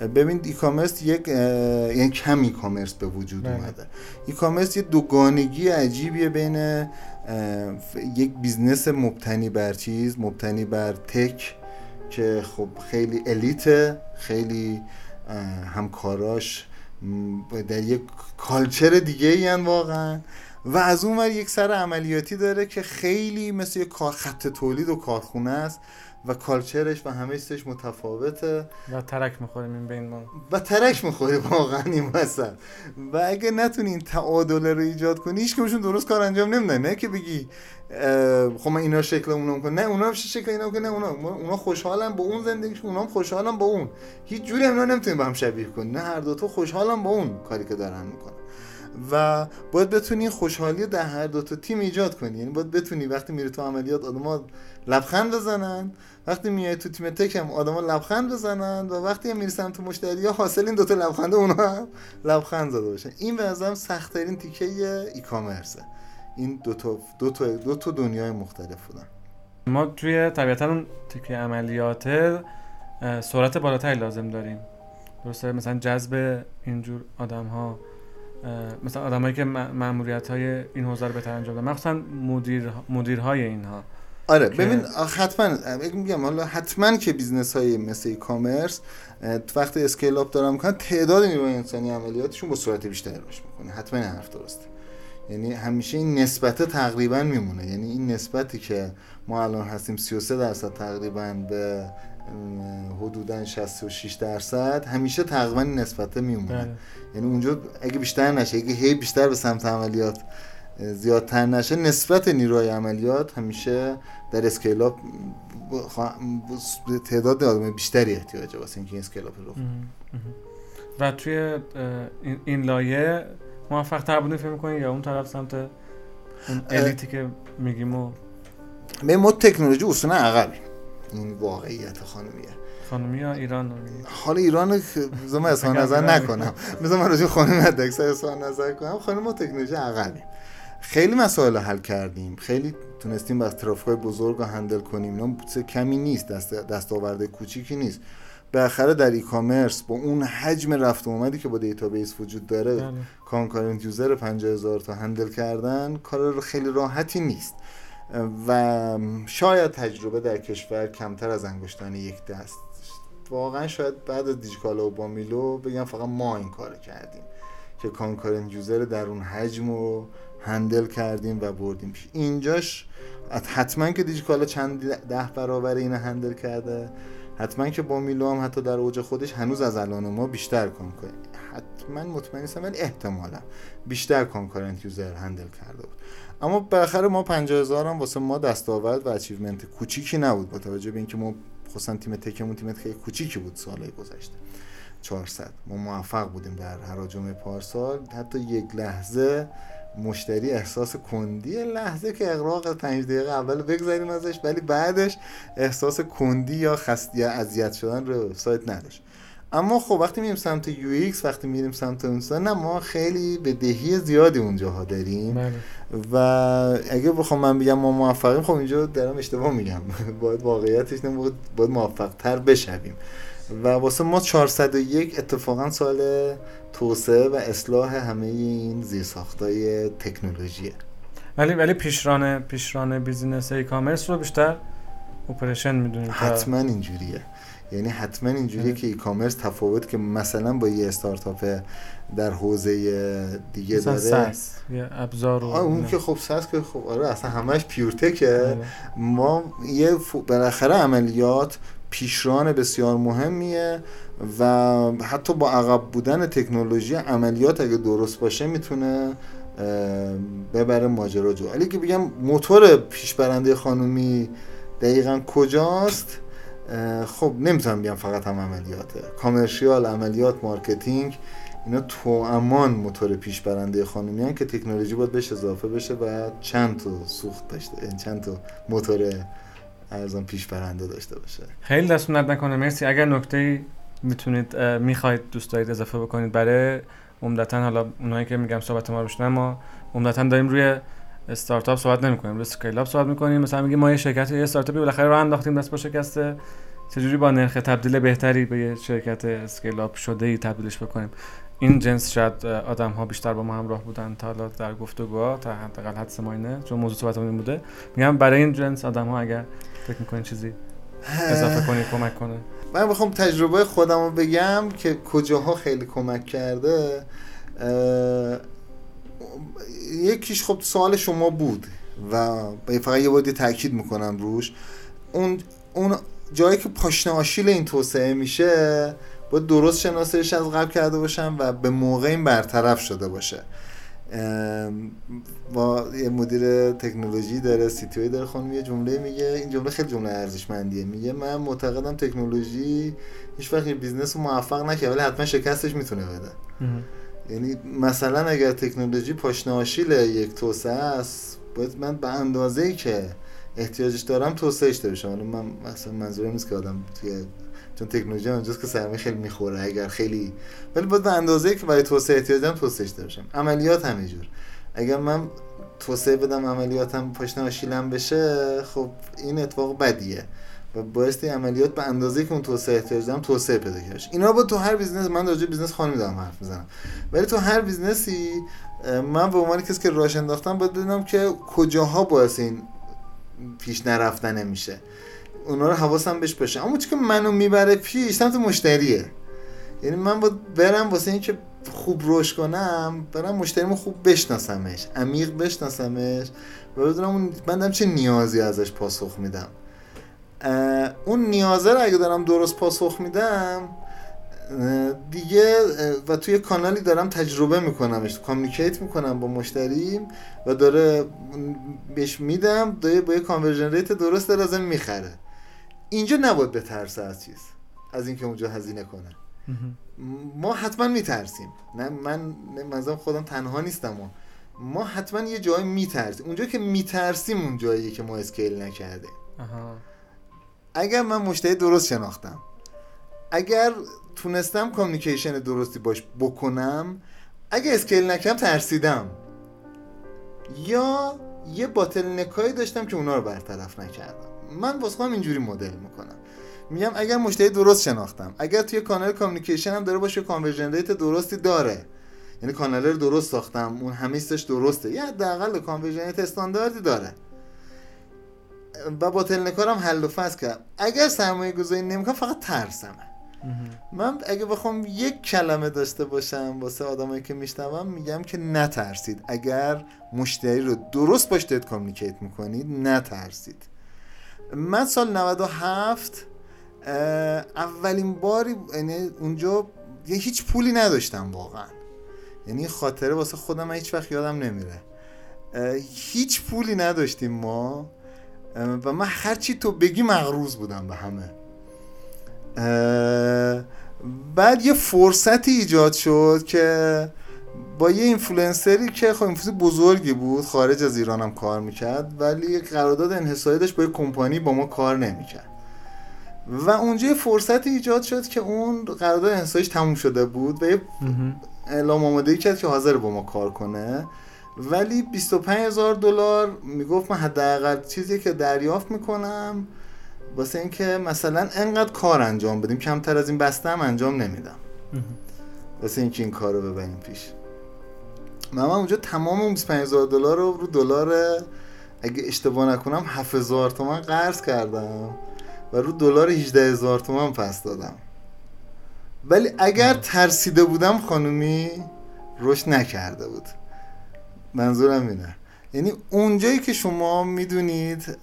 ببین e-commerce یک یعنی کم e-commerce به وجود بله. اومده. e-commerce یه دوگانگی عجیبیه بین یک business مبتنی بر چیز مبتنی بر tech که خب خیلی elite ه خیلی همکاراش در یک culture دیگه ای واقعا. و از اون ور یک سر عملیاتی داره که خیلی مثل یک کار خط تولید و کارخونه است. و کالچرش و همه چیزش متفاوته. و ترک می‌خوریم این بین ما. و ترک می‌خوری واقعا این مثلا. و اگه نتونی این تعادل رو ایجاد کنی هیچ کمشون درست کار انجام نمیدن. نه که بگی خب من اینا شکل اونا می‌کنم نه اونا شکل اینا نه اونا اونا خوشحالن با اون زندگیشون اونا هم خوشحالن با اون. هیچ جوری اونا نمی‌تونی با هم شبیه کنی. نه هر دو تا خوشحالن با اون کاری که دارن می‌کنن. و باید بتونی خوشحالی در هر دو تا تیم ایجاد کنی. یعنی باید بتونی وقتی میری تو عملیات آدما لبخند بزنن وقتی میای تو تیم تک هم آدما لبخند بزنن و وقتی هم میری سمت مشتری ها حاصل این دو تا لبخند اونها هم لبخند زده باشن. این به نظرم سخت ترین تیکه ای کامرسه این دو تا دو تا دو تا دنیای مختلف بودن. ما توی طبیعتا تیکه عملیات سرعت بالاتری لازم داریم. درسته؟ مثلا جذب اینجور آدم ها مثلا آدمایی که ماموریت های این حوزه رو بهتر انجام دادن مخصوصا مدیر مدیرهای اینها. آره ببین حتما میگم حالا حتما که business های مثل e-commerce وقتی scale up دارم می‌کنن تعداد نیروی انسانی عملیاتشون با سرعت بیشتری رشد می‌کنه. حتما این حرف درسته. یعنی همیشه این نسبت تقریبا میمونه. یعنی این نسبتی که ما الان هستیم 33 درصد تقریبا به حدودا 66 درصد. همیشه تقریبا نسبت میمونه بله. یعنی اونجا اگه بیشتر نشه اگه هی بیشتر به سمت عملیات زیادتر نشه نسبت نیروی عملیات همیشه در scale up تعداد آدم بیشتری احتیاجه واسه اینکه این scale up رو و توی این لایه موفق تر بودین فکر می‌کنین یا اون طرف سمت اون elite ی که میگیم و ما تکنولوژی اصلا عقبیم این واقعیت خانمیه. خانمی یا ایران حال ایران زمان اصلا نظر نکنم. مثلا من راجع خانمی اکثر اصلا نظر کنم. خانم ما تکنولوژی عقبیم خیلی مسائل حل کردیم. خیلی تونستیم با ترافیک بزرگ رو handle کنیم. اینا کمی نیست. دست دستاورد کوچیکی نیست. بالاخره در e-commerce با اون حجم رفت و اومدی که با database وجود داره. concurrent user 50000 تا handle کردن کار خیلی راحتی نیست. و شاید تجربه در کشور کمتر از انگشتان یک دست واقعا شاید بعد از دیجیکالا و بامیلو بگم فقط ما این کار کردیم که concurrent user در اون حجم رو handle کردیم و بردیم اینجاش حتما که دیجیکالا چند ده برابر اینو handle کرده. حتما که بامیلو هم حتی در اوج خودش هنوز از الان ما بیشتر concurrent حتما مطمئن نیستم ولی احتمالا بیشتر کانکورنت یوزر هندل کرده بود. اما بالاخره ما 50000 هم واسه ما دستاورد و achievement کوچیکی نبود با توجه به اینکه ما خصوصا تیم tech مون تیم خیلی کوچیکی بود سالهای گذشته. 400 ما موفق بودیم در حراجم پارسال. حتی یک لحظه مشتری احساس کندی لحظه که اغراق پنج دقیقه اول بگذاریم ازش ولی بعدش احساس کندی یا خستی یا اذیت شدن رو سایت نداشت. اما خب وقتی میریم سمت UX وقتی میریم سمت اونسا نه ما خیلی بدهی زیادی اونجاها داریم. بله. و اگه بخوام من بگم ما موفقیم خب اینجا دارم اشتباه میگم. [LAUGHS] باید واقعیتش نمید باید موفق تر بشویم. و واسه ما 401 اتفاقا سال توسعه و اصلاح همه این زیرساختای تکنولوژیه. ولی ولی پیشران پیشران business e-commerce رو بیشتر operation می‌دونیم حتما اینجوریه. یعنی حتما اینجوریه که e-commerce تفاوت که مثلا با یه استارتاپ در حوزه دیگه داره. SaaS یه ابزار اون که خب SaaS که خب آره اصلا همش pure tech ه. آره. ما یه بالاخره عملیات پیشران بسیار مهمیه و حتی با عقب بودن تکنولوژی عملیات اگه درست باشه می‌تونه ببره ماجرا رو ولی که بگم موتور پیشبرنده خانومی دقیقا کجاست؟ خب نمی‌تونم بگم فقط هم عملیاته. commercial عملیات marketing اینا تو امان موتور پیش برنده خانومی که تکنولوژی باید بهش اضافه بشه و چند تا سوخت داشته یعنی چند تا موتور ارزان پیش برنده داشته باشه. خیلی دست نکنه. مرسی. اگر نکته می‌تونید می‌خواید دوست دارید اضافه بکنید برای عمدتا حالا اونایی که میگم صحبت ما رو ما عمدتا داریم روی استارتاپ صحبت نمی‌کنیم. روی اسکیل اپ صحبت می‌کنیم. مثلا میگیم ما یه شرکت یه استارتاپی بالاخره رو انداختیم دست با شکسته چجوری با نرخ تبدیل بهتری به یه شرکت اسکیل اپ شده ای تبدیلش بکنیم؟ این جنس شاید آدم ها بیشتر با ما همراه بودن تا حالا در گفتگوها تا حداقل حدس ما اینه. چون موضوع صحبتمون بوده. میگم برای این جنس آدم ها اگر فکر می‌کنین چیزی اضافه کنی کمک کنه. من بخوام تجربه خودم رو بگم که کجاها خیلی کمک کرده. یکیش خب سوال شما بود و فقط یه بادی تاکید می‌کنم روش. اون اون جایی که پاشنه آشیل این توسعه میشه باید درست شناسایش از قبل کرده باشم و به موقع این برطرف شده باشه. با یه مدیر تکنولوژی داره سی داره خانم یه جمله میگه. این جمله خیلی جمله ارزشمندیه. میگه من معتقدم تکنولوژی هیچ وقت business رو موفق نکنه ولی حتما شکستش می‌تونه بده. یعنی مثلا اگر تکنولوژی پاشنه یک توسعه است باید من به اندازه ای که احتیاجش دارم توسعهش داره باشم من مثلا منظورم نیست که آدم توی چون تکنولوژی اونجاست که سرمایه خیلی می‌خوره اگر خیلی ولی باید به اندازه که برای توسعه احتیاج دارم توسعهش داشتم عملیات همینجور اگر من توسعه بدم عملیاتم پاشنه آشیلم بشه خب این اتفاق بدیه. و باعث عملیات به اندازه که اون توسعه احتیاج دارم توسعه پیدا کرد اینا با تو هر business من راجع business خانمی دارم حرف می‌زنم. ولی تو هر business ی من به عنوان کسی که راش انداختم باید بدونم که کجاها باعث این پیش نرفتن میشه. اونا رو حواسم بهش باشه. اما چون که منو می‌بره پیش؟ سمت مشتریه. یعنی من باید برم واسه اینکه خوب روش کنم برم مشتریمو خوب بشناسمش عمیق بشناسمش و بدونم من دارم چه نیازی ازش پاسخ میدم. اون نیازه رو اگه دارم درست پاسخ میدم دیگه و توی کانالی دارم تجربه میکنمش communicate می‌کنم با مشتریم و داره بهش میدم داره با یه conversion rate درست لازم می‌خره. اینجا نباید بترسه از چیز از اینکه اونجا هزینه کنه. ما حتما میترسیم. نه من منظورم خودم تنها نیستم. ما ما حتما یه جایی میترسیم. اونجا که میترسیم اون جاییه که ما scale نکرده اگر من مشتری درست شناختم اگر تونستم communication درستی باش بکنم اگه scale نکردم ترسیدم. یا یه bottleneck هایی داشتم که اونا رو برطرف نکردم. من واسه خودم اینجوری مدل می‌کنم. میگم اگر مشتری درست شناختم اگر توی کانال communication هم داره باشه conversion rate درستی داره. یعنی کانال رو درست ساختم اون همیستش درسته. یا حداقل conversion rate استانداردی داره. و با تلنکارم حل و فصل کردم. اگر سرمایه گذاری نمی‌کنم فقط ترسمه. من اگه بخوام یک کلمه داشته باشم واسه آدمایی که میشنوم میگم که نترسید. اگر مشتری رو درست باش دید کامیکیت می‌کنید نترسید. من سال 97 اولین باری یعنی اونجا یه هیچ پولی نداشتم واقعا. یعنی خاطره واسه خودم هیچ وقت یادم نمیره. هیچ پولی نداشتیم ما. و من هرچی تو بگی مقروض بودم به همه. بعد یه فرصتی ایجاد شد که با یه اینفلوئنسری که خب اینفلوئنسر بزرگی بود خارج از ایران هم کار می‌کرد ولی قرارداد انحصاری داشت با یه کمپانی با ما کار نمی‌کرد. و اونجا یه فرصتی ایجاد شد که اون قرارداد انحصاریش تموم شده بود و یه اعلام آماده کرد که حاضر با ما کار کنه. ولی 25 هزار دلار می‌گفت من حداقل چیزی که دریافت می‌کنم واسه اینکه مثلا انقدر کار انجام بدیم. کمتر از این بسته هم انجام نمیدم. واسه اینکه این کار رو ببریم پیش. من, من اونجا تمام اون 25000 دلار رو رو دلار اگه اشتباه نکنم 7000 تومن قرض کردم و رو دلار 18000 تومن پس دادم. ولی اگر ترسیده بودم خانومی رشد نکرده بود. منظورم اینه. یعنی اونجایی که شما می‌دونید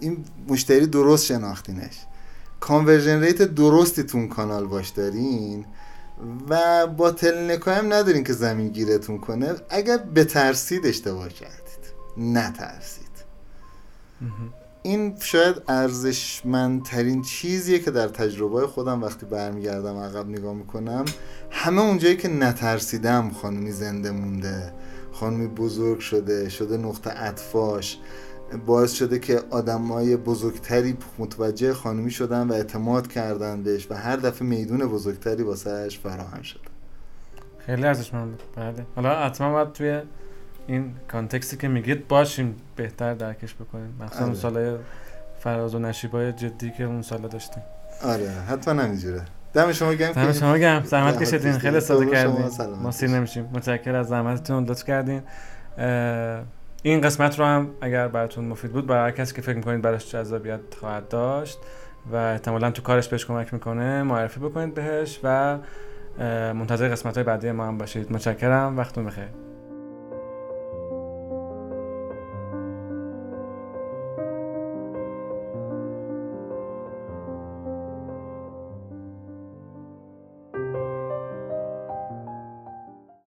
این مشتری درست شناختینش. conversion rate درستی تو اون کانال باش دارین و bottleneck ای هم ندارین که زمین گیرتون کنه. اگر بترسید اشتباه کردید. نترسید. این شاید ارزشمندترین چیزیه که در تجربه خودم وقتی برمیگردم عقب نگاه می‌کنم. همه اونجایی که نترسیدم خانمی زنده مونده خانمی بزرگ شده شده نقطه اطفاش. باعث شده که های بزرگتری متوجه خانمی شدن و اعتماد کردن بهش و هر دفعه میدون بزرگتری واسهش فراهم شده خیلی ارزشمنده بله. حالا حتما باید توی این کانتکستی که میگید باشیم بهتر درکش بکنیم. مثلا اون آره. سالای فراز و نشیبای جدی که اون سالا داشتیم. آره حتما نمیجوره دم شما گرم دم شما گرم. زحمت کشیدین. خیلی استفاده کردین. ما سیر نمیشیم. متشکر از زحمتتون لطف کردین. این قسمت رو هم اگر براتون مفید بود برای کسی که فکر می‌کنید براش جذابیت خواهد داشت و احتمالا تو کارش بهش کمک می‌کنه معرفی بکنید بهش و منتظر قسمت های بعدی ما هم باشید. متشکرم. وقتتون بخیر.